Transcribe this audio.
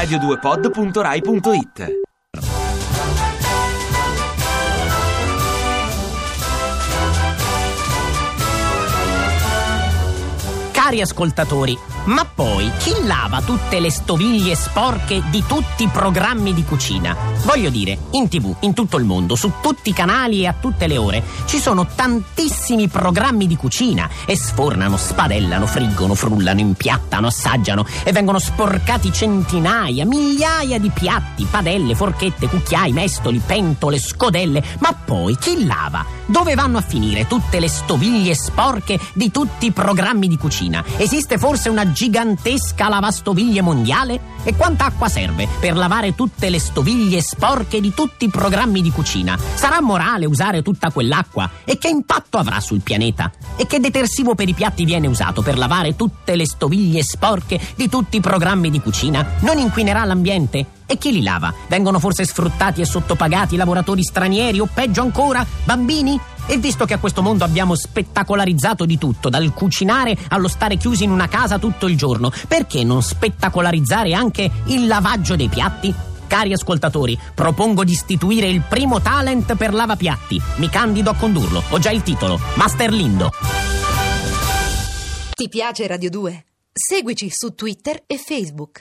radio2pod.rai.it Cari ascoltatori, ma poi chi lava tutte le stoviglie sporche di tutti i programmi di cucina? Voglio dire, in tv, in tutto il mondo, su tutti i canali e a tutte le ore, ci sono tantissimi programmi di cucina e sfornano, spadellano, friggono, frullano, impiattano, assaggiano e vengono sporcati centinaia, migliaia di piatti, padelle, forchette, cucchiai, mestoli, pentole, scodelle. Ma poi chi lava? Dove vanno a finire tutte le stoviglie sporche di tutti i programmi di cucina? Esiste forse una gigantesca lavastoviglie mondiale? E quanta acqua serve per lavare tutte le stoviglie sporche di tutti i programmi di cucina? Sarà morale usare tutta quell'acqua? E che impatto avrà sul pianeta? E che detersivo per i piatti viene usato per lavare tutte le stoviglie sporche di tutti i programmi di cucina? Non inquinerà l'ambiente? E chi li lava? Vengono forse sfruttati e sottopagati lavoratori stranieri o peggio ancora, bambini? E visto che a questo mondo abbiamo spettacolarizzato di tutto, dal cucinare allo stare chiusi in una casa tutto il giorno, perché non spettacolarizzare anche il lavaggio dei piatti? Cari ascoltatori, propongo di istituire il primo talent per lavapiatti. Mi candido a condurlo. Ho già il titolo. Master Lindo. Ti piace Radio 2? Seguici su Twitter e Facebook.